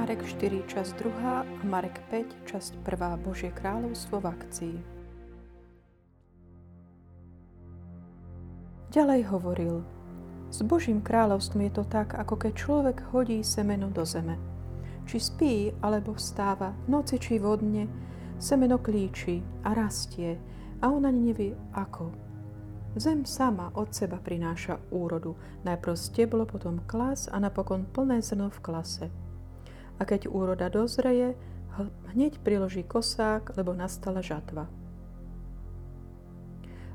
Marek 4, časť 2 a Marek 5, časť 1. Božie kráľovstvo v akcii. Ďalej hovoril, s Božím kráľovstvom je to tak, ako keď človek hodí semeno do zeme. Či spí, alebo vstáva, v noci či vodne, semeno klíči a rastie a on ani nevie ako. Zem sama od seba prináša úrodu, najprv steblo, potom klas a napokon plné zrno v klase a keď úroda dozreje, hneď priloží kosák, lebo nastala žatva.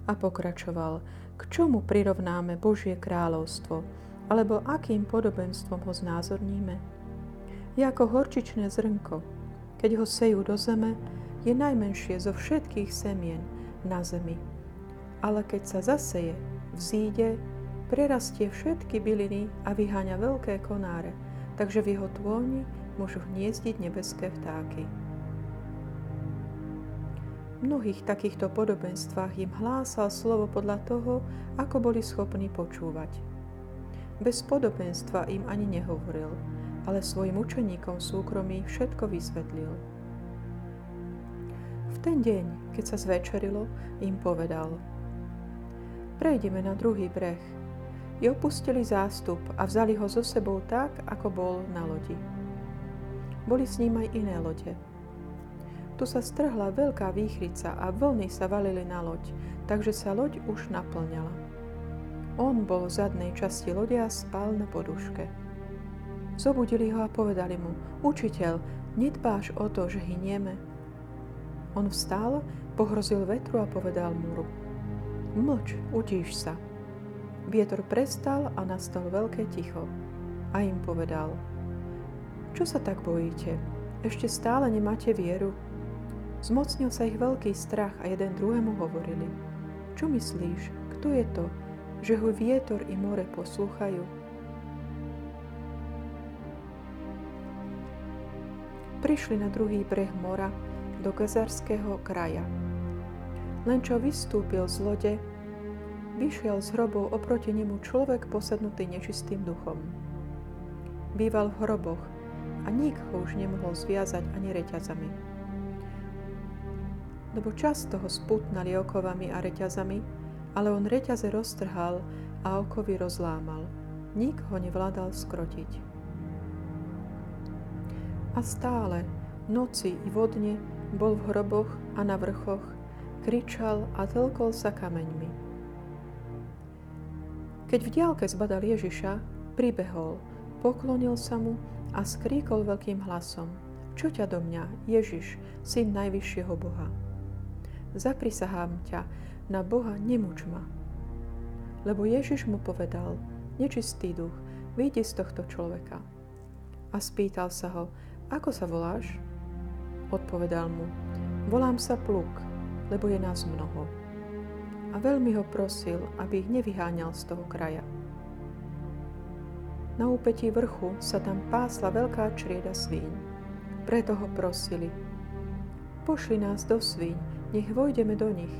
A pokračoval, k čomu prirovnáme Božie kráľovstvo, alebo akým podobenstvom ho znázorníme. Je ako horčičné zrnko. Keď ho sejú do zeme, je najmenšie zo všetkých semien na zemi. Ale keď sa zaseje, vzíde, prerastie všetky byliny a vyháňa veľké konáre, takže v jeho tôni môžu hniezdiť nebeské vtáky. V mnohých takýchto podobenstvách im hlásal slovo podľa toho, ako boli schopní počúvať. Bez podobenstva im ani nehovoril, ale svojim učeníkom súkromí všetko vysvetlil. V ten deň, keď sa zvečerilo, im povedal Prejdeme na druhý breh. I opustili zástup a vzali ho so sebou tak, ako bol na lodi. Boli s ním aj iné lode. Tu sa strhla veľká výchrica a vlny sa valili na loď, takže sa loď už naplňala. On bol v zadnej časti lode a spal na poduške. Zobudili ho a povedali mu, učiteľ, nedbáš o to, že hynieme? On vstal, pohrozil vetru a povedal múru, mlč, utíš sa. Vietor prestal a nastalo veľké ticho. A im povedal, čo sa tak bojíte? Ešte stále nemáte vieru? Zmocnil sa ich veľký strach a jeden druhému hovorili. Čo myslíš? Kto je to, že ho vietor i more poslúchajú? Prišli na druhý breh mora do Gezarského kraja. Len čo vystúpil z lode, vyšiel z hrobov oproti nemu človek posadnutý nečistým duchom. Býval v hroboch a nik ho už nemohol zviazať ani reťazami. Lebo často ho sputnali okovami a reťazami, ale on reťaze roztrhal a okovy rozlámal. Nik ho nevládal skrotiť. A stále, noci i vodne, bol v hroboch a na vrchoch, kričal a tlkol sa kameňmi. Keď v diálke zbadal Ježiša, pribehol, poklonil sa mu a skríkol veľkým hlasom. Čo ťa do mňa, Ježiš, syn najvyššieho Boha? Zaprisahám ťa, na Boha nemuč ma. Lebo Ježiš mu povedal, nečistý duch, vyjdi z tohto človeka. A spýtal sa ho, ako sa voláš? Odpovedal mu, volám sa Pluk, lebo je nás mnoho. A veľmi ho prosil, aby ich nevyháňal z toho kraja. Na úpetí vrchu sa tam pásla veľká črieda svíň. Preto ho prosili. Pošli nás do svíň, nech vojdeme do nich.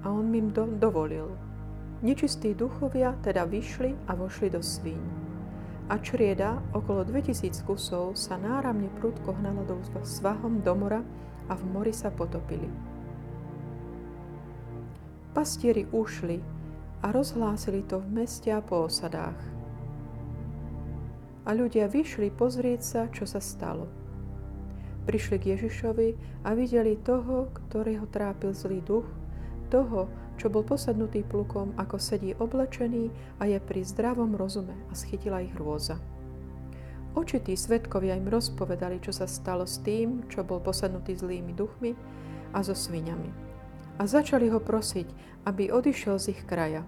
A on im do, dovolil. Nečistí duchovia teda vyšli a vošli do svíň. A črieda, okolo 2000 kusov, sa náramne prudko hnala do svahom do mora a v mori sa potopili. Pastieri ušli a rozhlásili to v meste a po osadách a ľudia vyšli pozrieť sa, čo sa stalo. Prišli k Ježišovi a videli toho, ktorého trápil zlý duch, toho, čo bol posadnutý plukom, ako sedí oblečený a je pri zdravom rozume a schytila ich hrôza. Očití svetkovia im rozpovedali, čo sa stalo s tým, čo bol posadnutý zlými duchmi a so sviňami. A začali ho prosiť, aby odišiel z ich kraja.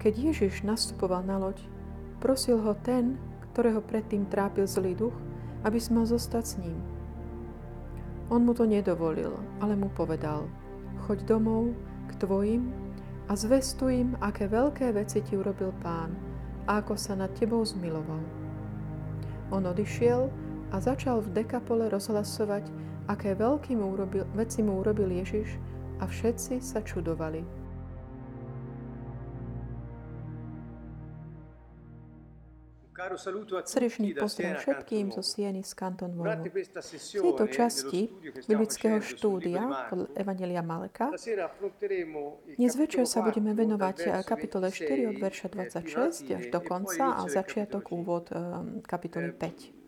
Keď Ježiš nastupoval na loď, Prosil ho ten, ktorého predtým trápil zlý duch, aby smel zostať s ním. On mu to nedovolil, ale mu povedal, choď domov k tvojim a zvestuj im, aké veľké veci ti urobil pán a ako sa nad tebou zmiloval. On odišiel a začal v dekapole rozhlasovať, aké veľké veci mu urobil Ježiš a všetci sa čudovali. Srdečný pozdrav všetkým zo Sieny z Kanton Volvo. V tejto časti biblického štúdia podľa Evangelia Maleka. Dnes večer sa budeme venovať kapitole 4 od verša 26 až do konca a začiatok úvod kapitoly 5.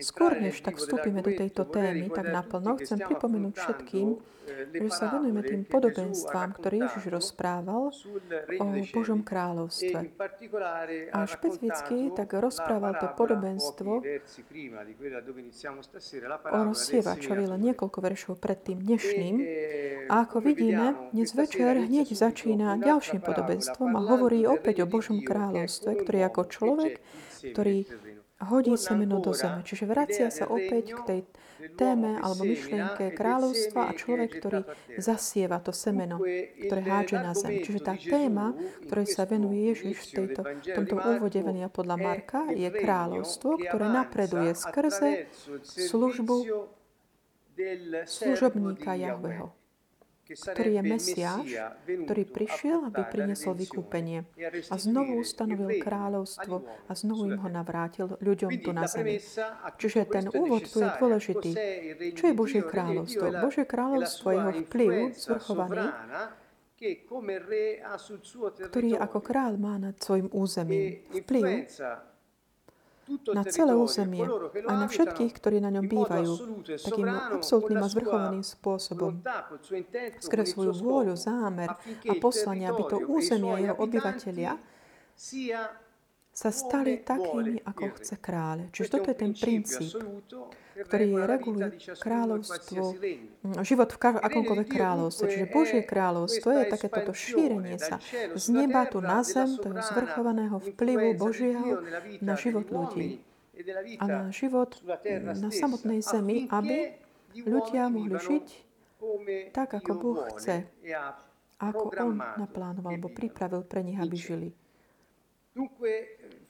Skôr než tak vstúpime do tejto témy, tak naplno chcem pripomenúť všetkým, že sa venujeme tým podobenstvám, ktoré Ježiš rozprával o Božom kráľovstve. A špecificky tak rozprával to podobenstvo o rozsievačovi len niekoľko veršov pred tým dnešným. A ako vidíme, dnes večer hneď začína ďalším podobenstvom a hovorí opäť o Božom kráľovstve, ktorý ako človek, ktorý hodí semeno do zeme. Čiže vracia sa opäť k tej téme alebo myšlienke kráľovstva a človek, ktorý zasieva to semeno, ktoré hádže na zem. Čiže tá téma, ktorej sa venuje Ježiš v tejto, tomto úvode venia podľa Marka, je kráľovstvo, ktoré napreduje skrze službu služobníka Jahveho ktorý je Mesiáš, ktorý prišiel, aby priniesol vykúpenie a znovu ustanovil kráľovstvo a znovu im ho navrátil ľuďom tu na zemi. Čiže ten úvod tu je dôležitý. Čo je Božie kráľovstvo? Božie kráľovstvo je jeho vplyv zvrchovaný, ktorý ako kráľ má nad svojim územím. Vplyv na celé územie a na všetkých, ktorí na ňom bývajú, takým absolútnym a zvrchovaným spôsobom. Skrze svoju vôľu, zámer a poslanie, aby to územie a jeho obyvateľia sa stali takými, ako chce kráľ. Čiže toto je ten princíp, ktorý reguluje kráľovstvo, mm, život v akomkoľvek kráľovstve. Čiže Božie kráľovstvo je takéto šírenie sa z neba tu na zem, toho zvrchovaného vplyvu Božieho na život ľudí. a na život na samotnej zemi, aby ľudia mohli žiť tak, ako Boh chce, ako On naplánoval alebo pripravil pre nich, aby žili.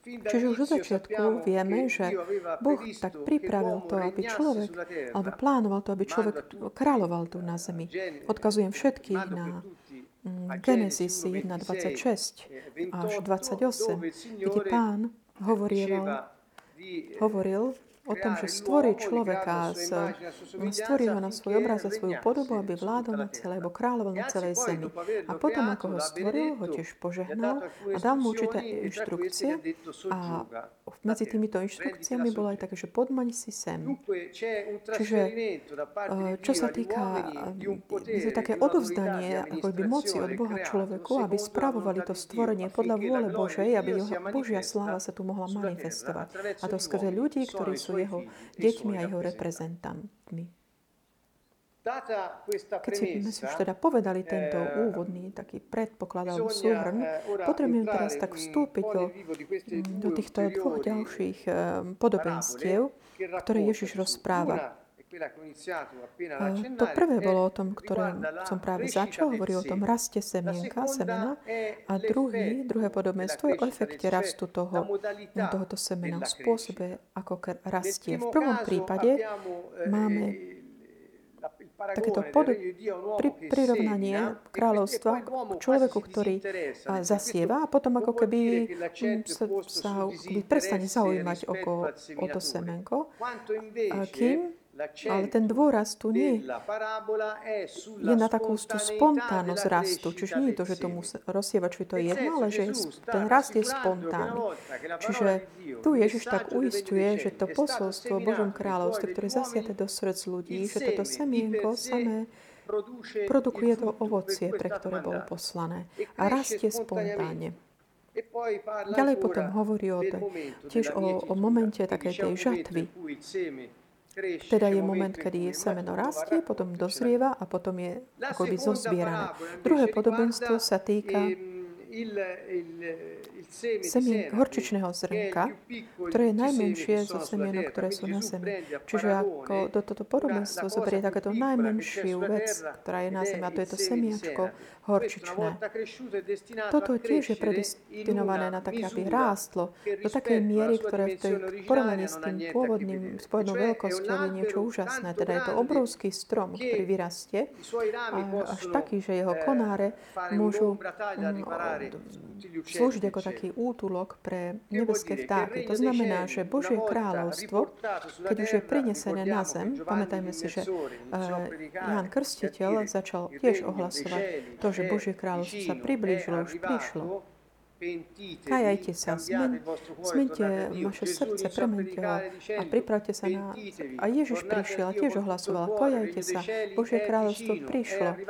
Čiže už od začiatku vieme, že Boh tak pripravil to, aby človek, alebo plánoval to, aby človek kráľoval tu na zemi. Odkazujem všetkých na mm, Genesis 1.26 až 28, kde pán hovoril, hovoril o tom, že stvorí človeka, z, stvorí ho na svoj obraz a svoju podobu, aby vládol na celé, alebo kráľoval na celej zemi. A potom, ako ho stvoril, ho tiež požehnal a dal mu určité inštrukcie a medzi týmito inštrukciami bolo aj také, že podmaň si sem. Čiže eh, čo sa týka, je to také odovzdanie ako by moci od Boha človeku, aby spravovali to stvorenie podľa vôle Božej, aby Božia sláva sa tu mohla manifestovať. A to skrze ľudí, ktorí sú jeho deťmi a jeho reprezentantmi. Keď si sme si už teda povedali tento úvodný taký predpoklad alebo súhrn, potrebujem teraz tak vstúpiť do, do týchto dvoch ďalších podobenstiev, ktoré Ježiš rozpráva. To prvé bolo o tom, ktoré som práve začal, hovorí o tom raste semienka, semena a druhý, druhé podobenstvo je o efekte rastu toho, tohoto semena, v spôsobe, ako rastie. V prvom prípade máme takéto pod, pri, prirovnanie kráľovstva k človeku, ktorý zasieva a potom ako keby sa, sa prestane zaujímať oko, o to semenko, kým ale ten dôraz tu nie je na takú tú spontánnosť rastu. Čiže nie je to, že tomu rozsievačovi to je jedno, ale že ten rast je spontánny. Čiže tu Ježiš tak uistuje, že to posolstvo Božom kráľovstve, ktoré zasiate do srdc ľudí, že toto semienko samé produkuje to ovocie, pre ktoré bolo poslané a rastie spontánne. Ďalej potom hovorí o to, tiež o, o momente takej tej žatvy, teda je moment, kedy semeno rastie, potom dozrieva a potom je akoby zozbierané. Druhé podobenstvo sa týka semien horčičného zrnka, ktoré je najmenšie zo semienok, ktoré sú na zemi. Čiže ako do toto podobenstvo zoberie takéto najmenšiu vec, ktorá je na zemi, a to je to semiačko horčičné. Toto tiež je predestinované na také, aby rástlo do takej miery, ktoré v tej porovnaní s tým pôvodným, s pôvodnou veľkosťou je niečo úžasné. Teda je to obrovský strom, ktorý vyrastie, až taký, že jeho konáre môžu slúžiť ako taký útulok pre nebeské vtáky. To znamená, že Božie kráľovstvo, keď už je prinesené na zem, pamätajme si, že Ján Krstiteľ začal tiež ohlasovať to, že Božie kráľovstvo sa priblížilo, už prišlo. Kajajte sa, zmen, zmente vaše srdce, premente ho a pripravte sa na... A Ježiš prišiel a tiež ohlasoval, kajajte sa, Božie kráľovstvo prišlo.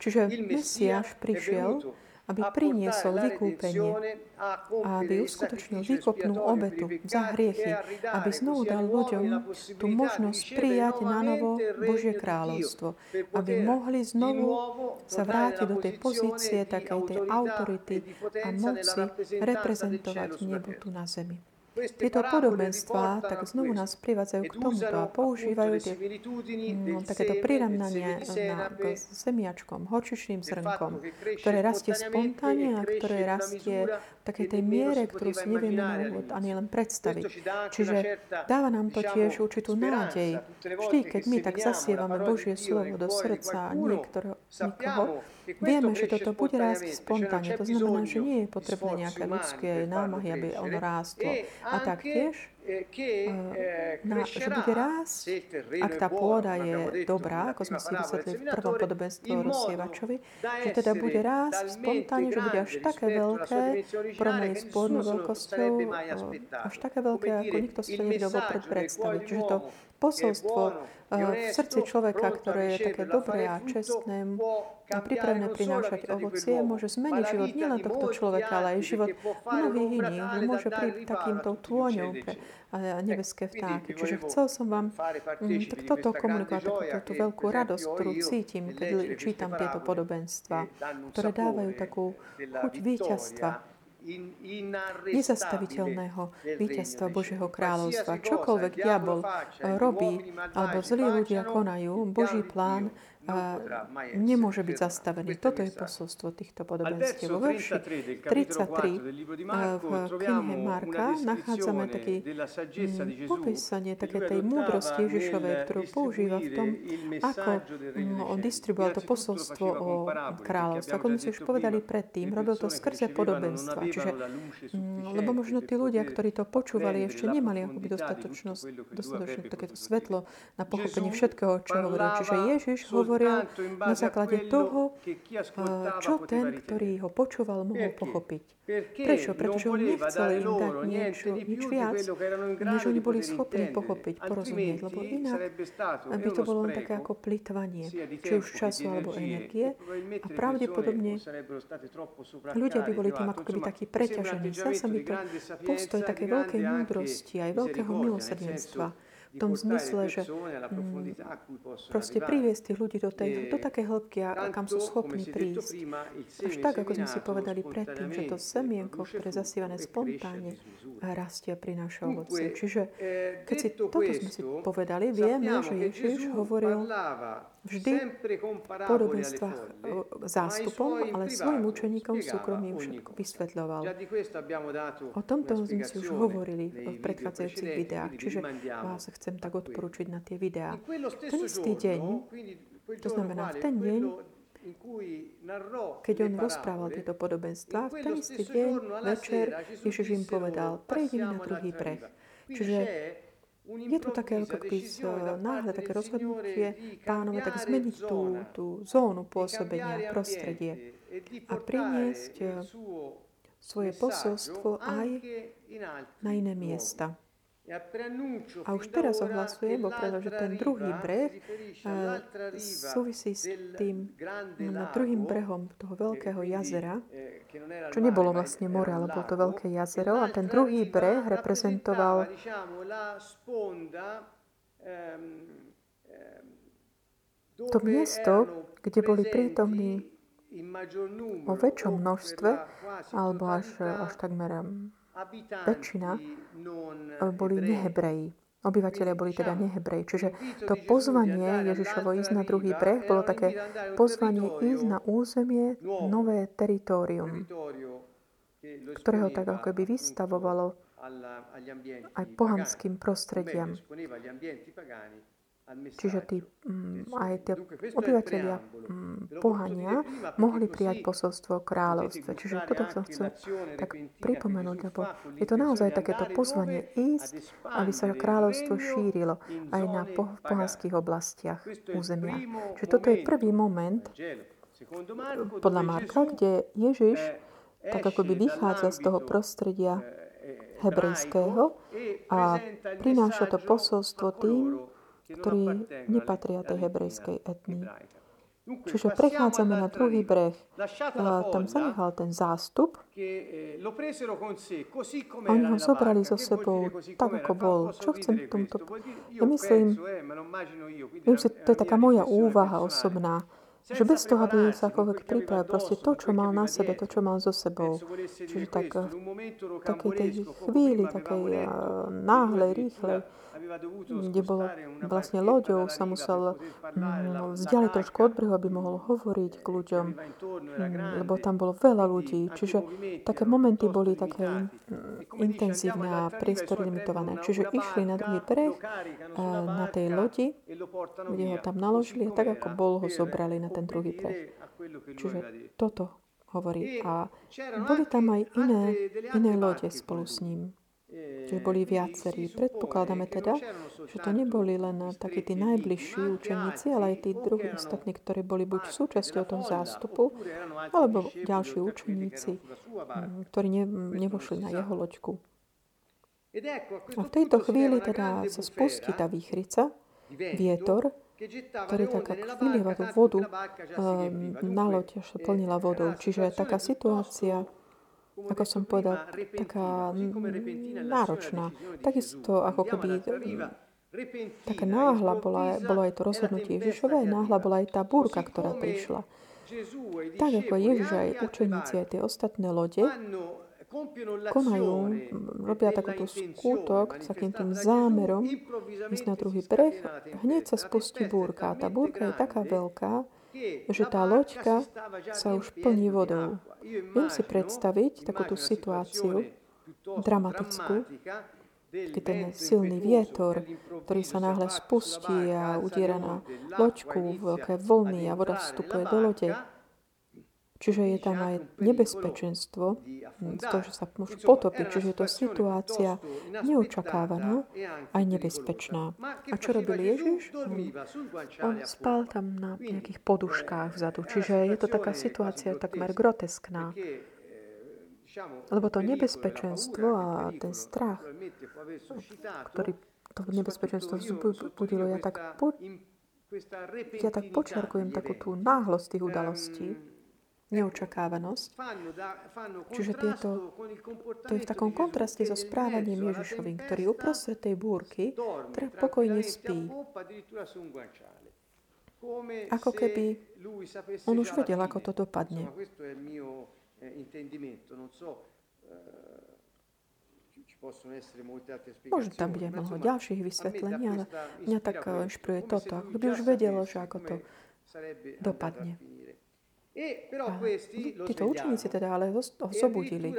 Čiže Mesiáš prišiel aby priniesol vykúpenie a aby uskutočnil výkopnú obetu za hriechy, aby znovu dal ľuďom tú možnosť prijať na novo Božie kráľovstvo, aby mohli znovu sa vrátiť do tej pozície takej tej autority a moci reprezentovať nebo tu na zemi. Tieto podobenstvá tak znovu nás privádzajú k tomuto a používajú tie, no, takéto prirovnanie na, k zemiačkom, horčičným zrnkom, ktoré rastie spontánne a ktoré rastie takej tej miere, ktorú si nevieme na ani len predstaviť. Čiže dáva nám to tiež určitú nádej. Vždy, keď my tak zasievame Božie slovo do srdca niektorého, nikoho, Vieme, že toto bude rásť spontánne. To znamená, že nie je potrebné nejaké ľudské námahy, aby ono rástlo. A taktiež, na, že bude rásť, ak tá pôda je dobrá, ako sme si vysvetlili v prvom podobenstve rozsievačovi, že teda bude rásť spontánne, že bude až také veľké, porovnaní s pôdnou veľkosťou, až také veľké, ako nikto si to nevedel vopred predstaviť. Čiže to posolstvo v srdci človeka, ktoré je také dobré a čestné a pripravené prinášať ovocie, môže zmeniť život nielen tohto človeka, ale aj život mnohých iných. Že môže prísť takýmto tôňou pre nebeské vtáky. Čiže chcel som vám mm, tak toto komunikovať, takúto tú veľkú radosť, ktorú cítim, keď čítam tieto podobenstva, ktoré dávajú takú chuť víťazstva nezastaviteľného víťazstva Božieho kráľovstva. Čokoľvek diabol robí, alebo zlí ľudia konajú, Boží plán nemôže byť zastavený. Toto je posolstvo týchto podobenstiev. Vo verši 33 v knihe Marka nachádzame taký mm, popísanie také tej múdrosti Ježišovej, ktorú používa v tom, ako mm, on distribuoval to posolstvo o kráľovstve. Ako sme si už povedali predtým, robil to skrze podobenstva. Čiže, mm, lebo možno tí ľudia, ktorí to počúvali, ešte nemali akoby dostatočnosť, dostatočné takéto svetlo na pochopenie všetkého, čo hovoril. Čiže Ježiš hovoril hovoril na základe toho, čo ten, ktorý ho počúval, mohol pochopiť. Prečo? Pretože on nechcel im dať niečo, nič viac, než oni boli schopní pochopiť, porozumieť, lebo inak by to bolo len také ako plitvanie, či už času alebo energie. a pravdepodobne ľudia by boli tým ako keby takí preťažení. Zdá sa mi to postoj také veľkej múdrosti aj veľkého milosrdenstva v tom zmysle, že mm, proste priviesť tých ľudí do, tej, do také hĺbky, a kam sú schopní prísť. Až tak, ako sme si povedali predtým, že to semienko, ktoré je zasívané spontánne, rastie a prináša ovoce. Čiže keď si toto sme si povedali, vieme, že Ježiš hovoril vždy podobenstvách zástupom, ale svojim učeníkom súkromným všetko vysvetľoval. O tomto sme si už hovorili v predchádzajúcich videách, čiže vás chcem tak odporučiť na tie videá. Ten istý deň, to znamená v ten deň, keď on rozprával tieto podobenstvá, v ten istý deň, večer, Ježiš im povedal, prejdeme na druhý breh. Čiže je tu také ako keby náhle také rozhodnutie pánové, tak zmeniť tú, tú zónu pôsobenia, prostredie a priniesť eh, svoje posolstvo aj na iné miesta. A už teraz ohlasujem, pretože ten druhý breh eh, súvisí s tým no, druhým brehom toho veľkého jazera, čo nebolo vlastne more, ale bolo to veľké jazero. A ten druhý breh reprezentoval to miesto, kde boli prítomní o väčšom množstve, alebo až, až takmer väčšina eh, boli nehebreji. Obyvateľia boli teda nehebreji. Čiže to pozvanie Ježišovo ísť na druhý breh bolo také pozvanie ísť na územie, nové teritorium, ktoré ho tak ako by vystavovalo aj pohanským prostrediam. Čiže tí, mm, aj tie obyvateľia mm, pohania mohli prijať posolstvo kráľovstva. Čiže toto som chcel tak pripomenúť, lebo je to naozaj takéto pozvanie ísť, aby sa kráľovstvo šírilo aj na pohanských oblastiach územia. Čiže toto je prvý moment podľa Marka, kde Ježiš tak ako by vychádza z toho prostredia hebrejského a prináša to posolstvo tým, ktorí nepatria tej hebrejskej etnii. Čiže prechádzame na druhý breh. Tam zanechal ten zástup. Oni ho zobrali so sebou tak, ako bol. Čo chcem tomto... Ja myslím, viem si, to je taká moja úvaha osobná, že bez toho, aby sa akoľvek pripravil, proste to, čo mal na sebe, to, čo mal so sebou. Čiže tak v takej tej chvíli, takej náhlej, rýchlej, kde bolo vlastne loďou, sa musel vzdialiť trošku od brehu, aby mohol hovoriť k ľuďom, mm, lebo tam bolo veľa ľudí. Čiže také momenty boli také intenzívne a priestory limitované. Čiže išli na druhý breh, na tej lodi, kde ho tam naložili a tak ako bol, ho zobrali na ten druhý breh. Čiže toto hovorí. A boli tam aj iné, iné lode spolu s ním. Čiže boli viacerí. Predpokladáme teda, že to neboli len takí tí najbližší učeníci, ale aj tí druhí ostatní, ktorí boli buď súčasťou toho zástupu, alebo ďalší učeníci, ktorí ne, nevošli na jeho loďku. A v tejto chvíli teda sa spustí tá výchrica, vietor, ktorý tak vylieva vodu na loď, až sa plnila vodou. Čiže taká situácia, ako som povedal, taká náročná. Takisto ako keby taká náhla bola, bolo aj to rozhodnutie Ježišové, náhla bola aj tá búrka, ktorá prišla. Tak ako Ježiš aj učeníci, aj tie ostatné lode, konajú, robia takúto skútok s takým tým zámerom ísť na druhý breh, hneď sa spustí búrka. A tá búrka je taká veľká, že tá loďka sa už plní vodou. Viem si predstaviť takúto situáciu dramatickú, keď ten silný vietor, ktorý sa náhle spustí a udiera na loďku, veľké vlny a voda vstupuje do lode. Čiže je tam aj nebezpečenstvo z toho, že sa môžu potopiť. Čiže je to situácia neočakávaná aj nebezpečná. A čo robil Ježiš? On spal tam na nejakých poduškách vzadu. Čiže je to taká situácia takmer groteskná. Lebo to nebezpečenstvo a ten strach, ktorý to nebezpečenstvo vzbudilo, ja tak, po, ja tak počiarkujem takú tú náhlosť tých udalostí, neočakávanosť. Čiže tieto, to je v takom kontraste so správaním Ježišovým, ktorý uprostred tej búrky teda pokojne spí. Ako keby on už vedel, ako to dopadne. Možno tam bude mnoho ďalších vysvetlení, ale mňa tak inšpiruje toto. Ako by už vedelo, že ako to dopadne. A títo učeníci teda ale ho, zobudili.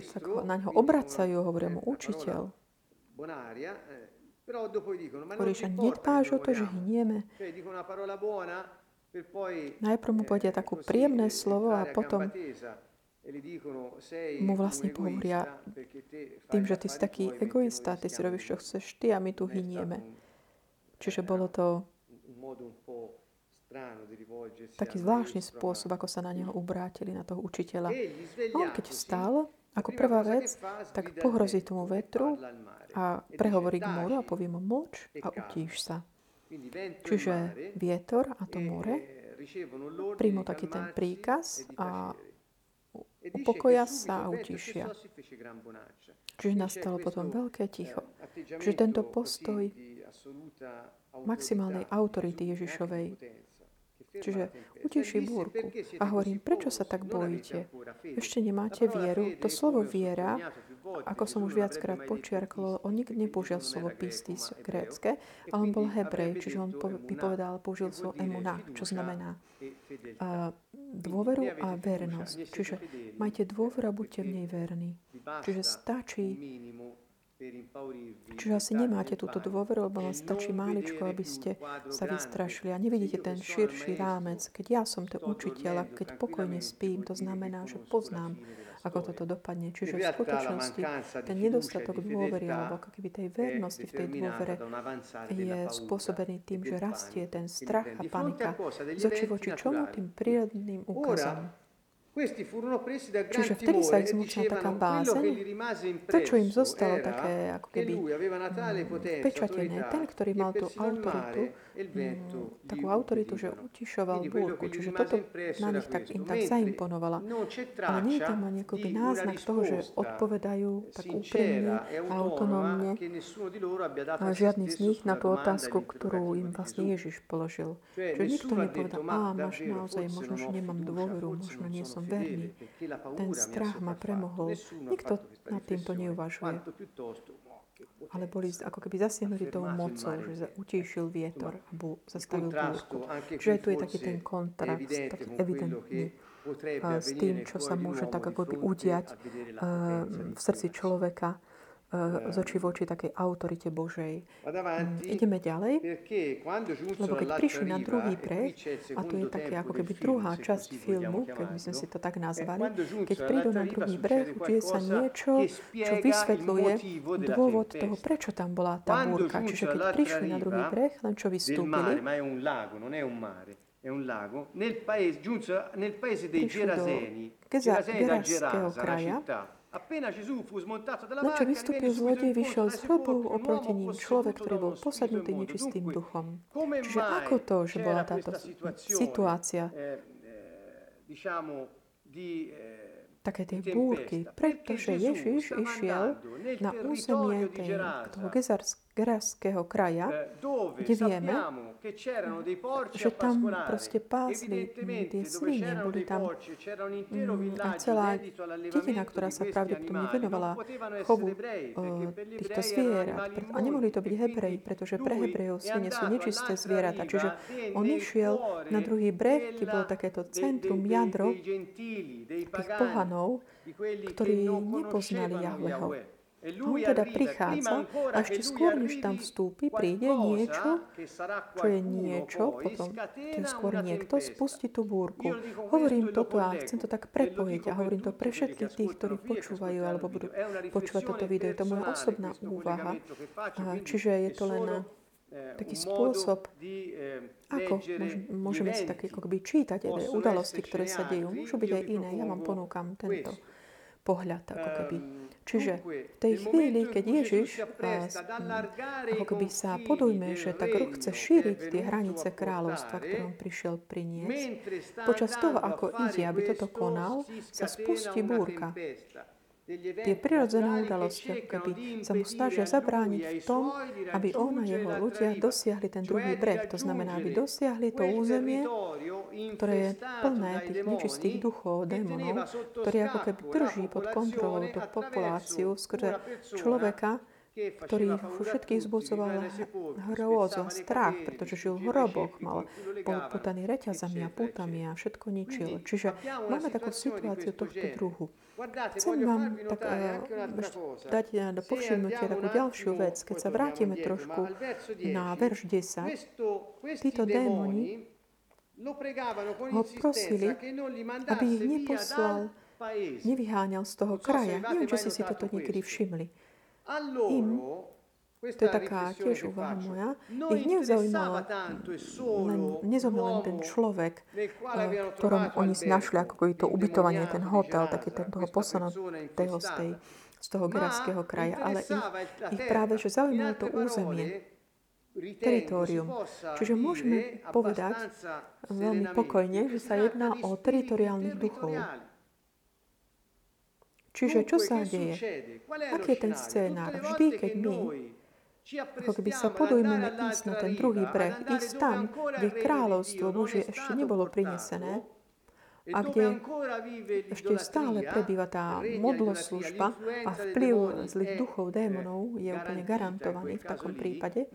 Sa na ňo obracajú, hovoria mu učiteľ. Hovorí, že nedbáš o to, že hynieme. Najprv mu povedia takú príjemné slovo a potom mu vlastne pohovoria tým, že ty si taký egoista, ty si robíš, čo chceš ty a my tu hynieme. Čiže bolo to taký zvláštny spôsob, ako sa na neho ubrátili, na toho učiteľa. A on keď vstal, ako prvá vec, tak pohrozí tomu vetru a prehovorí k moru a povie mu mlč a utíš sa. Čiže vietor a to more príjmu taký ten príkaz a upokoja sa a utišia. Čiže nastalo potom veľké ticho. Čiže tento postoj maximálnej autority Ježišovej Čiže uteší búrku. A hovorím, prečo sa tak bojíte? Ešte nemáte vieru? To slovo viera, ako som už viackrát počiarkol, on nikdy nepoužil slovo pistis grécke, ale on bol hebrej, čiže on by povedal, použil slovo emuna, čo znamená dôveru a vernosť. Čiže majte dôveru a buďte v nej verní. Čiže stačí Čiže asi nemáte túto dôveru, lebo len stačí máličko, aby ste sa vystrašili a nevidíte ten širší rámec. Keď ja som ten učiteľ a keď pokojne spím, to znamená, že poznám, ako toto dopadne. Čiže v skutočnosti ten nedostatok dôvery alebo keby tej vernosti v tej dôvere je spôsobený tým, že rastie ten strach a panika z oči voči čomu? Tým prírodným úkazom. Čiže vtedy sa ich zmučila taká bázeň, to, čo im zostalo také ako keby pečatené, ten, ktorý mal tú autoritu, mm, takú autoritu, že utišoval búrku. Čiže toto na nich tak, im tak zaimponovala. Ale nie je tam ani akoby náznak toho, že odpovedajú tak úprimne a autonómne a žiadny z nich na tú otázku, ktorú im vlastne Ježiš položil. Čiže nikto nepovedal, a máš naozaj, možno, že nemám dôveru, možno nie som verný. Ten strach ma premohol. Nikto nad týmto neuvažuje. Ale boli ako keby zasiahnutí tou mocou, že utíšil vietor a zastavil búrku. Čiže tu je taký ten kontrast, taký evidentný s tým, čo sa môže tak ako by udiať v srdci človeka, Eh, z očí voči takej autorite Božej. Mm, ideme ďalej, lebo keď prišli na druhý breh, a to je také ako keby druhá časť filmu, keď by sme si to tak nazvali, keď prídu na druhý breh, udeje sa niečo, čo vysvetľuje dôvod toho, prečo tam bola tá búrka. Čiže keď prišli na druhý breh, len čo vystúpili, è un lago, nel paese, giunse nel paese dei Geraseni, Geraseni da Gerasa, la città. No čo vystúpil zlodej, vyšiel z hrobu oproti ním človek, ktorý bol posadnutý nečistým duchom. Čiže ako to, že bola táto situácia? Eh, eh, také tie búrky, pretože Ježiš išiel na územie tej, toho Gerarského kraja, kde vieme, že tam proste pásli tie svine, boli tam a celá dedina, ktorá sa pravdepodobne venovala chovu týchto zvierat. A nemohli to byť Hebreji, pretože pre Hebrejov svine sú nečisté zvieratá. Čiže on išiel na druhý breh, kde bolo takéto centrum, jadro tých pohanov, ktorí nepoznali Jahveho. On teda prichádza a ešte skôr, než tam vstúpi, príde niečo, čo je niečo, potom to je skôr niekto, spustí tú búrku. Hovorím toto a chcem to tak prepojiť a hovorím to pre všetkých tých, ktorí počúvajú alebo budú počúvať toto video. Je to moja osobná úvaha. Čiže je to len taký spôsob, ako môžeme si tak ako by čítať aj udalosti, ktoré sa dejú. Môžu byť aj iné. Ja vám ponúkam tento pohľad, ako keby. Čiže v tej chvíli, keď Ježiš ako keby sa podujme, že tak ruch chce šíriť tie hranice kráľovstva, ktoré on prišiel priniesť, počas toho, ako ide, aby toto konal, sa spustí búrka. Tie prirodzené udalosti, keby sa mu snažia zabrániť v tom, aby on a jeho ľudia dosiahli ten druhý breh. To znamená, aby dosiahli to územie, ktoré je plné tých nečistých duchov, démonov, ktorý ako keby drží pod kontrolou tú populáciu skrze človeka, ktorý všetkých zbuzoval hrôzu a strach, pretože žil v hroboch, mal, bol putaný reťazami a putami a všetko ničil. Čiže máme takú situáciu tohto druhu. Chcem vám tak uh, dať do povšimnutia takú ďalšiu vec. Keď sa vrátime trošku na verš 10, títo démoni ho prosili, aby ich neposlal, nevyháňal z toho kraja. Neviem, či si si toto niekedy všimli. Im, to je taká tiež úvaha moja, ich nezaujímalo len, nezaujímal len ten človek, v ktorom oni našli ako to ubytovanie, ten hotel, taký ten toho poslanatého z, tej, z toho geraského kraja, ale ich, ich práve, že zaujímalo to územie, teritorium. Čiže môžeme povedať veľmi pokojne, že sa jedná o teritoriálnych duchov. Čiže čo sa deje? Aký je ten scénár? Vždy, keď my ako keby sa podujmeme ísť na ten druhý breh, ísť tam, kde kráľovstvo Božie ešte nebolo prinesené a kde ešte stále prebýva tá modloslužba a vplyv zlých duchov, démonov je úplne garantovaný v takom prípade.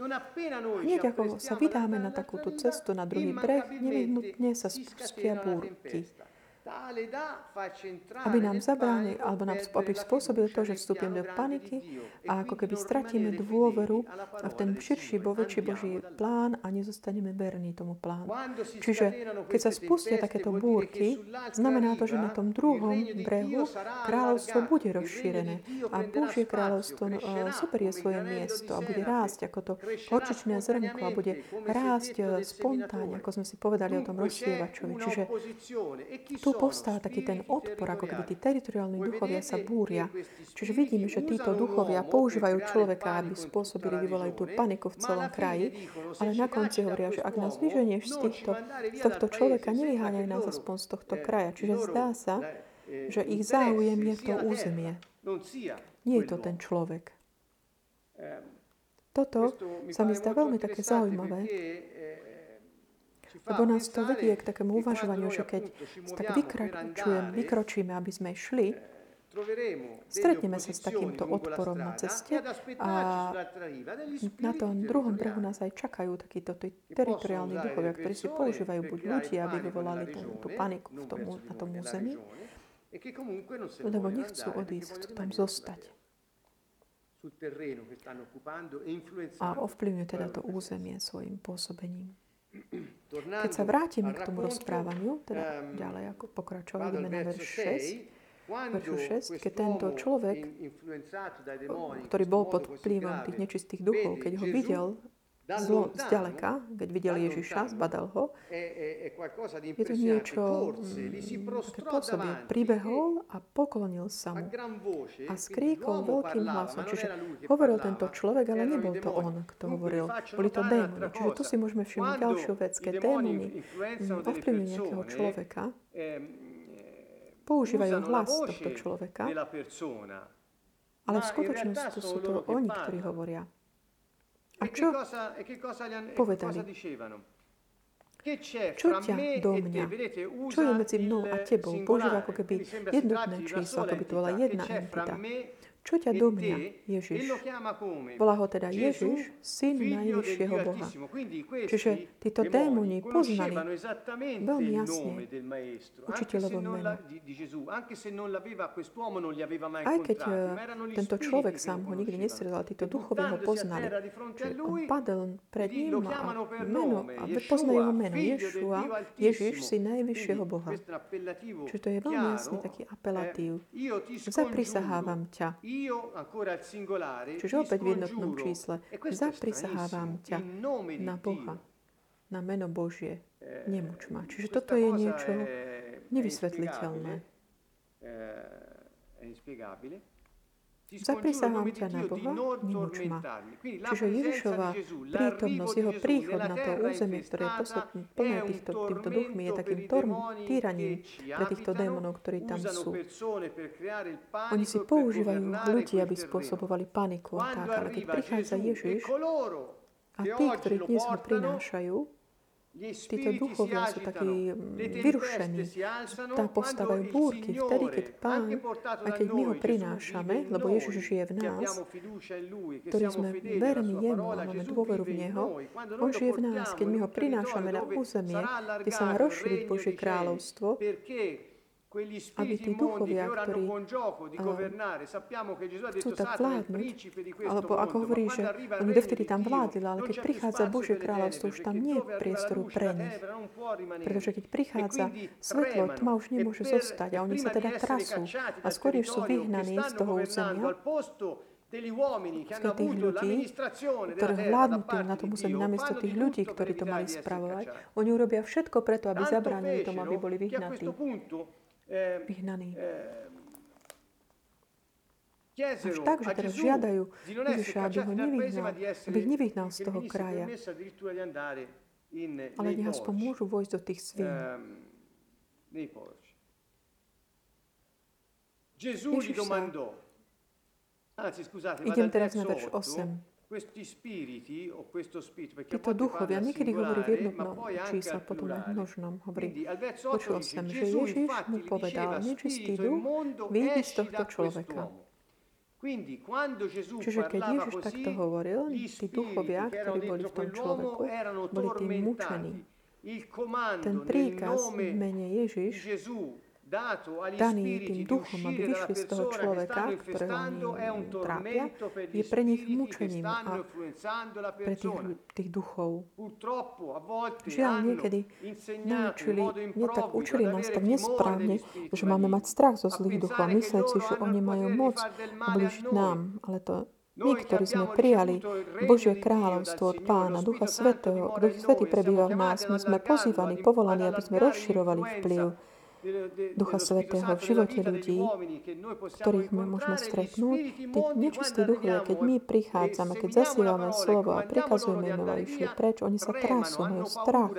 Hneď ako sa vydáme na takúto cestu na druhý breh, nevyhnutne sa spustia búrky. Aby nám zabránil, alebo nám, aby spôsobil to, že vstúpime do paniky a ako keby stratíme dôveru v ten širší, bo väčší Boží plán a nezostaneme verní tomu plánu. Čiže keď sa spustia takéto búrky, znamená to, že na tom druhom brehu kráľovstvo bude rozšírené a Božie kráľovstvo zoberie svoje miesto a bude rásť ako to horčičné zrnko a bude rásť e, spontánne, ako sme si povedali o tom rozsievačovi. Čiže tu povstáva taký ten odpor, ako keby tí teritoriálni duchovia sa búria. Čiže vidíme, že títo duchovia používajú človeka, aby spôsobili, vyvolajú tú paniku v celom kraji, ale na konci hovoria, že ak nás vyženieš z, týchto, z tohto človeka, nevyháňaj nás aspoň z tohto kraja. Čiže zdá sa, že ich záujem je to územie. Nie je to ten človek. Toto sa mi zdá veľmi také zaujímavé, lebo nás to vedie k takému uvažovaniu, že keď tak vykračujem, vykročíme, aby sme šli, stretneme sa s takýmto odporom na ceste a na tom druhom brehu nás aj čakajú takíto teritoriálni duchovia, ktorí si používajú buď ľudí, aby vyvolali tú, tú paniku v tom, na tom území, lebo nechcú odísť, chcú tam zostať. A ovplyvňujú teda to územie svojim pôsobením. Keď sa vrátime k tomu rozprávaniu, teda ďalej ako pokračovať, ideme na verš 6, veršu 6, keď tento človek, ktorý bol pod vplyvom tých nečistých duchov, keď ho videl zlo zďaleka, keď videl Ježiša, zbadal ho. Je to niečo mm, také pôsobie. Pribehol a poklonil sa mu a skríkol veľkým hlasom. Čiže hovoril tento človek, ale nebol to on, kto hovoril. Boli to démoni. Čiže tu si môžeme všimnúť ďalšiu vec, keď démoni mm, ovplyvňujú nejakého človeka, používajú hlas tohto človeka, ale v skutočnosti sú to oni, ktorí hovoria. A čo povedali? Čo ťa do mňa? Čo je medzi mnou a tebou? Používa ako keby jednotné číslo, ako by to bola jedna entita. Čo ťa do mňa, Ježiš? Volá ho teda Ježiš, syn najvyššieho Boha. Čiže títo démoni poznali veľmi jasne učiteľovo meno. Aj keď eh, tento človek sám ho nikdy nestredal, títo duchovia ho poznali. Čiže on padol pred ním a meno, a poznajú ho meno Ješua, Ježiš, syn najvyššieho Boha. Čiže to je veľmi jasný taký apelatív. Zaprisahávam ťa. Čiže opäť v jednotnom čísle. Zaprisahávam ťa na Boha, na meno Božie. Eh, Nemuč ma. Čiže toto je niečo nevysvetliteľné. Zaprisahám ťa na Boha, nemuč ma. Čiže Ježišova prítomnosť, jeho príchod na to územie, ktoré je posledný, plné týchto, týmto duchmi, je takým torm, týraním pre týchto démonov, ktorí tam sú. Oni si používajú ľudí, aby spôsobovali paniku a tak, ale keď prichádza Ježiš a tí, ktorí dnes ho prinášajú, Títo duchovia sú takí mm, vyrušení, tam postávajú búrky. Vtedy, keď Pán, aj keď my ho prinášame, lebo Ježiš žije v nás, ktorí sme verní Jemu a máme dôveru v Neho, On žije v nás. Keď my ho prinášame na územie, kde sa má rozšíriť Božie kráľovstvo, aby tí duchovia, ktorí chcú tak vládnuť, alebo ako hovorí, že oni dovtedy tam vládli, ale keď prichádza Božie kráľovstvo, už tam nie je priestoru pre nich. Pretože keď prichádza svetlo, tma už nemôže zostať a oni sa teda trasú. A skôr, sú vyhnaní z toho územia, tých ľudí, ktorí vládnu tým na tom území, namiesto tých ľudí, ktorí to mali spravovať, oni urobia všetko preto, aby zabránili tomu, aby boli vyhnatí vyhnaní. Až tak, že teraz žiadajú Ježiša, aby ho nevyhnal, aby ich nevyhnal z toho kraja. Ale nech aspoň môžu vojsť do tých svín. Ježiš sa... Idem teraz na verš 8. Títo duchovia niekedy hovorí v jednotnom čísle, potom aj v množnom. Hovorí, počul som, že Ježiš mu povedal, nečistý duch, vyjdi z tohto človeka. Čiže keď Ježiš takto hovoril, tí duchovia, ktorí boli v tom človeku, boli tým mučení. Ten príkaz mene Ježiš daný tým duchom, aby vyšli z toho človeka, ktorého oni trápia, je pre nich mučením a pre tých, tých duchov. Žiaľ, niekedy naučili, nie tak učili nás tak nesprávne, že máme mať strach zo zlých duchov, myslieť si, že oni majú moc oblížiť nám, ale to my, ktorí sme prijali Božie kráľovstvo od Pána, Ducha Svetého, Duch Svetý prebýva v nás, my sme pozývaní, povolaní, aby sme rozširovali vplyv Ducha Svetého v živote ľudí, ktorých my môžeme stretnúť. Tí nečistí duchovia, keď my prichádzame, keď zasívame slovo a prikazujeme im, aby išli preč, oni sa trású, majú strach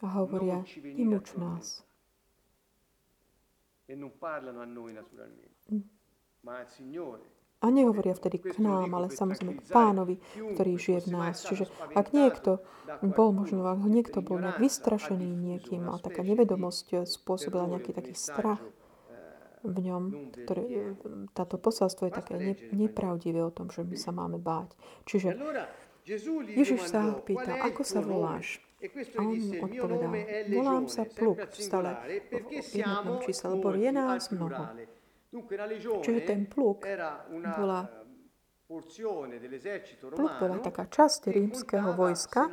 a hovoria, nemúč nás. E non parlano a noi naturalmente, mm. ma al Signore a nehovoria vtedy k nám, ale samozrejme k pánovi, ktorý žije v nás. Čiže ak niekto bol možno, ak niekto bol nejak vystrašený niekým a taká nevedomosť spôsobila nejaký taký strach v ňom, ktoré, táto posolstvo je také ne, nepravdivé o tom, že my sa máme báť. Čiže Ježiš sa ho pýta, ako sa voláš? A on mu odpovedal, volám sa pluk, stále v jednotnom čísle, lebo je nás mnoho. Čiže ten pluk bola Pluk bola taká časť rímskeho vojska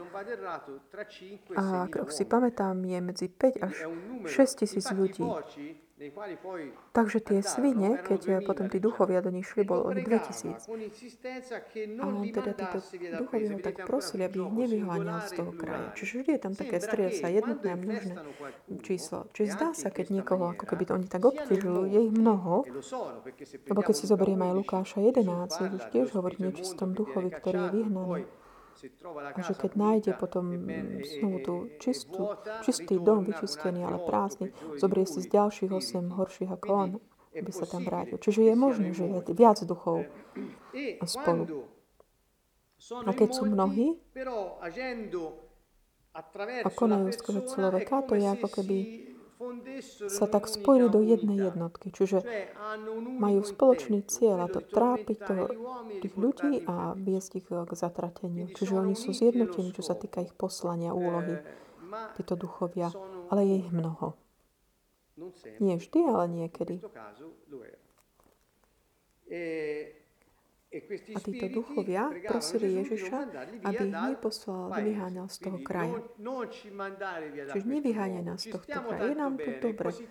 a ak si pamätám, je medzi 5 až 6 tisíc ľudí. Takže tie svine, keď potom tí duchovia do nich šli, bolo od 2000. A teda títo duchovia ho tak prosili, aby ich nevyháňal z toho kraja. Čiže vždy je tam také sa jednotné a množné číslo. Čiže zdá sa, keď niekoho, ako keby to oni tak obťažujú, je ich mnoho, lebo keď si zoberieme aj Lukáša 11, už tiež hovorí o nečistom duchovi, ktorý je vyhnaný a že keď nájde potom znovu tú čistú, čistý dom, vyčistený, ale prázdny, zobrie si z ďalších 8 horších ako on, aby sa tam vrátil. Čiže je možné, že je viac duchov spolu. A keď sú mnohí a konajú skôr človeka, to je ako keby sa tak spojili do jednej jednotky. Čiže majú spoločný cieľ a to trápiť to, tých ľudí a viesť ich k zatrateniu. Čiže oni sú zjednotení, čo sa týka ich poslania, úlohy, títo duchovia. Ale je ich mnoho. Nie vždy, ale niekedy. A títo duchovia prosili Ježiša, aby ich neposlal, nevyháňal z toho kraja. Čiže nevyháňaj nás z tohto kraja. Je nám tu dobre. Už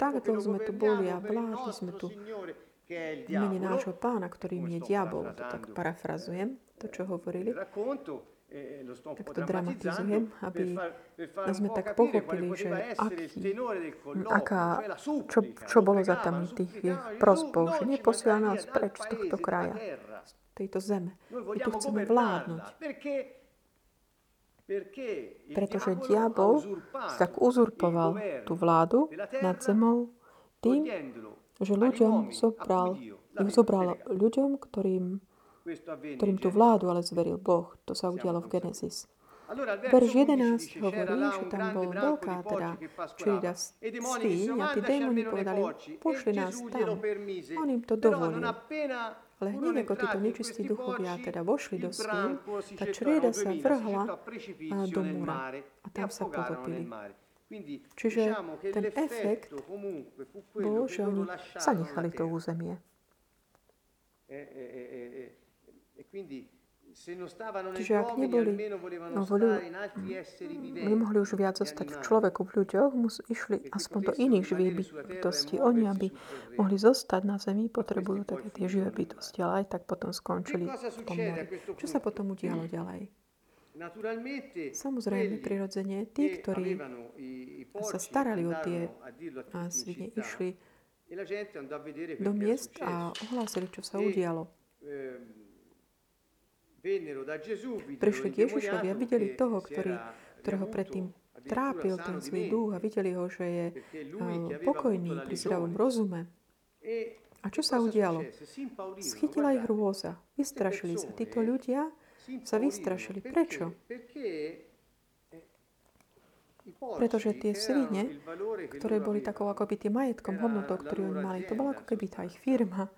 tak dlho sme tu boli a vládli sme tu v mene nášho pána, ktorým je diabol. To tak parafrazujem, to, čo hovorili. Eh, tak to dramatizujem, aby sme tak pochopili, že aký, aká, čo, čo bolo za tam tých prosbov, že neposiela nás preč z tohto kraja, z tejto zeme. My tu chceme vládnuť. Pretože diabol tak uzurpoval tú vládu nad zemou tým, že ľuďom zobral, ich zobral ľuďom, ktorým ktorým tú vládu ale zveril Boh. To sa udialo v Genesis. Verš 11 hovorí, že tam bol veľká teda črida svíň a tí démoni povedali, pošli nás tam. On im to dovolil. Ale hneď ako títo nečistí duchovia teda vošli do svíň, tá črieda sa vrhla do mora a tam sa potopili. Čiže ten efekt bol, že oni zanechali to územie. Čiže ak neboli, no, voli, nemohli už viac zostať v človeku, v ľuďoch, mus, išli aspoň do iných živých bytostí. Oni, aby mohli zostať na zemi, potrebujú také tie živé bytosti, ale aj tak potom skončili v tom mori. Čo sa potom udialo ďalej? Samozrejme, prirodzene, tí, ktorí sa starali o tie svine, išli e do miest a ohlásili, čo sa udialo. Prišli k Ježišovi a videli toho, ktorý, ktorého predtým trápil ten zlý duch a videli ho, že je pokojný pri zdravom rozume. E a čo sa udialo? Schytila ich hrôza. Vystrašili sa. Títo ľudia sa vystrašili. Prečo? Eh, Pretože tie svine, ktoré boli takou akoby tým majetkom, hodnotou, ktorú oni mali, to bola ako keby tá ich firma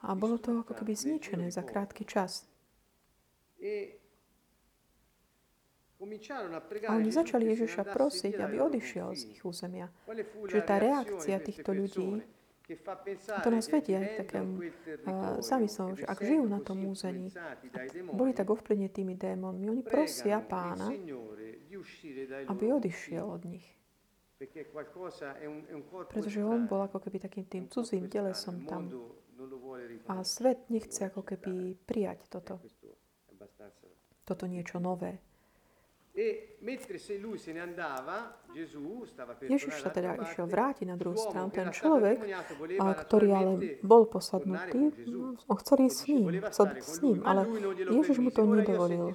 a bolo to ako keby zničené za krátky čas. A oni začali Ježiša prosiť, aby odišiel z ich územia. Čiže tá reakcia týchto ľudí, to nás vedie aj takému zamyslom, že ak žijú na tom území, boli tak ovplyvnení tými démonmi, oni prosia pána, aby odišiel od nich. Pretože on bol ako keby takým tým cudzím telesom tam. A svet nechce ako keby prijať toto. Toto niečo nové. E Ježiš sa teda išiel vrátiť na druhú stranu. Ten človek, ktorý ale bol posadnutý, on chcel ísť s ním, s ním, ale Ježiš mu to nedovolil.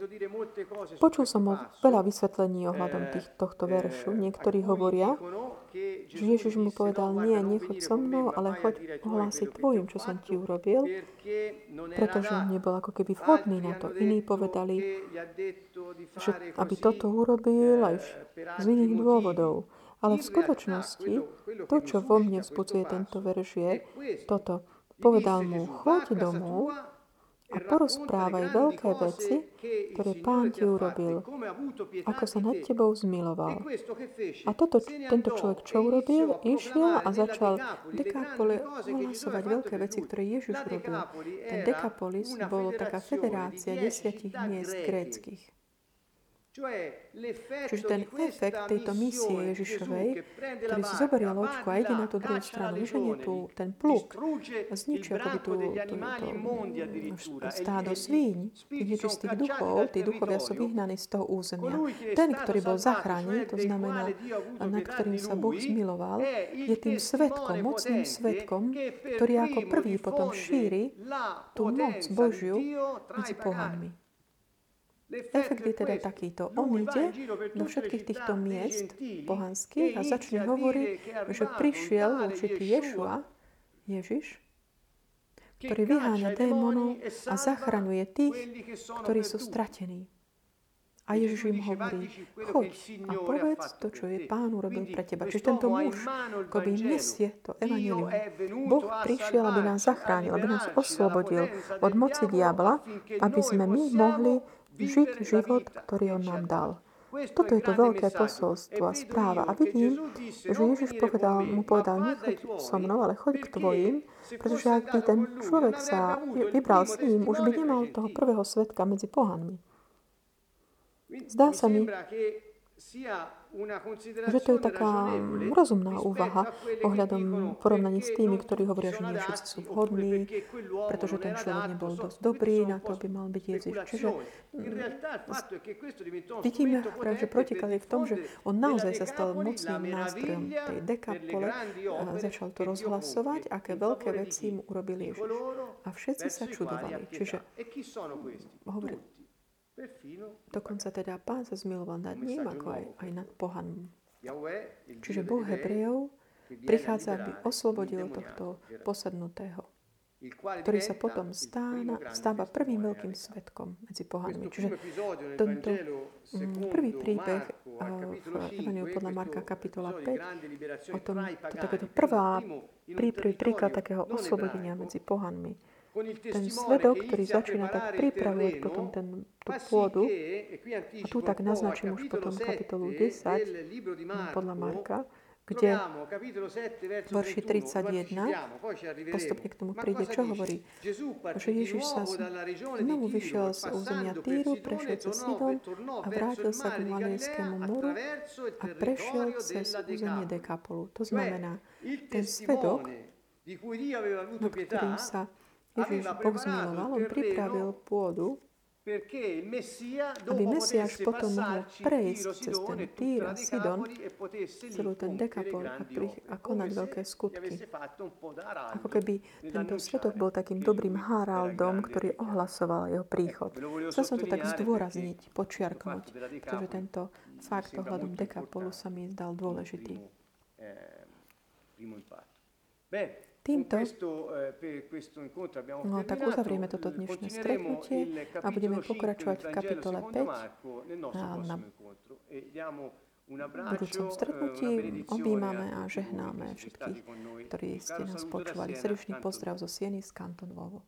Počul som veľa vysvetlení ohľadom tých, tohto veršu. Niektorí hovoria, že Ježiš mu povedal, nie, nechoď so mnou, ale choď ohlásiť tvojim, čo som ti urobil, pretože on nebol ako keby vhodný na to. Iní povedali, že aby toto urobil aj z iných dôvodov. Ale v skutočnosti to, čo vo mne vzbudzuje tento verš je toto. Povedal mu, choď domov a porozprávaj veľké veci, ktoré Pán ti urobil, ako sa nad tebou zmiloval. A toto, tento človek čo urobil? Išiel a začal Dekapole ohlasovať veľké veci, ktoré Ježiš urobil. Ten Dekapolis bolo taká federácia desiatich miest gréckých. Čiže ten efekt tejto misie Ježišovej, ktorý si zoberie loďku a ide na tú druhú stranu, vyženie tu ten pluk a zničí ako by tú, tú, tú, stádo svíň, tých nečistých duchov, tí duchovia sú vyhnaní z toho územia. Ten, ktorý bol zachránený, to znamená, nad ktorým sa Boh zmiloval, je tým svetkom, mocným svetkom, ktorý ako prvý potom šíri tú moc Božiu medzi pohanmi. Efekt je teda takýto. On ide do všetkých týchto miest pohanských a začne hovoriť, že prišiel určitý Ješua, Ježiš, ktorý vyháňa démonov a zachraňuje tých, ktorí sú stratení. A Ježiš im hovorí, choď a povedz to, čo je Pán urobil pre teba. Čiže tento muž akoby nesie to evanilium. Boh prišiel, aby nás zachránil, aby nás oslobodil od moci diabla, aby sme my mohli žiť život, ktorý on nám dal. Toto je to veľké posolstvo a správa. A vidím, že Ježiš povedal, mu povedal, nechoď so mnou, ale choď k tvojim, pretože ak by ten človek sa vybral s ním, už by nemal toho prvého svetka medzi pohanmi. Zdá sa mi, že to je taká rozumná úvaha ohľadom porovnaní s tými, ktorí hovoria, že nie všetci sú vhodní, pretože ten človek nebol dosť dobrý, na to by mal byť Ježiš. Čiže vidíme práve, protiklad je v tom, že on naozaj sa stal mocným nástrojom tej dekapole začal to rozhlasovať, aké veľké veci mu urobil Ježiš. A všetci sa čudovali. Čiže hovorí, Dokonca teda pán sa zmiloval nad ním, ako aj, aj nad pohanom. Čiže Boh Hebrejov prichádza, aby oslobodil tohto posadnutého, ktorý sa potom stána, stáva prvým veľkým svetkom medzi pohanmi. Čiže tento mm, prvý príbeh v Evangeliu podľa Marka kapitola 5 o tom, to takéto prvá, prvý príklad takého oslobodenia medzi pohanmi ten svedok, ktorý začína tak pripravovať potom ten, tú pôdu, a tu tak naznačím už potom kapitolu 10 podľa Marka, kde v verši 31 postupne k tomu príde, čo hovorí, že Ježiš sa znovu vyšiel z územia Týru, prešiel cez Sidon a vrátil sa k Malejskému moru a prešiel cez územie Dekapolu. To znamená, ten svedok, nad ktorým sa Ježiš Boh zmiloval, on pripravil pôdu, aby Mesiáš potom mohol prejsť cez ten Týr a Sidon, celú ten dekapol a, pri, a konať veľké skutky. Ako keby tento svetok bol takým dobrým Haraldom, ktorý ohlasoval jeho príchod. Chcel som to tak zdôrazniť, počiarknúť, pretože tento fakt ohľadom dekapolu sa mi zdal dôležitý. Týmto? No, tak uzavrieme toto dnešné stretnutie a budeme pokračovať v kapitole 5 a na budúcom stretnutí objímame a žehnáme všetkých, ktorí ste nás počúvali. Srdečný pozdrav zo Sieny z Kanton Vovo.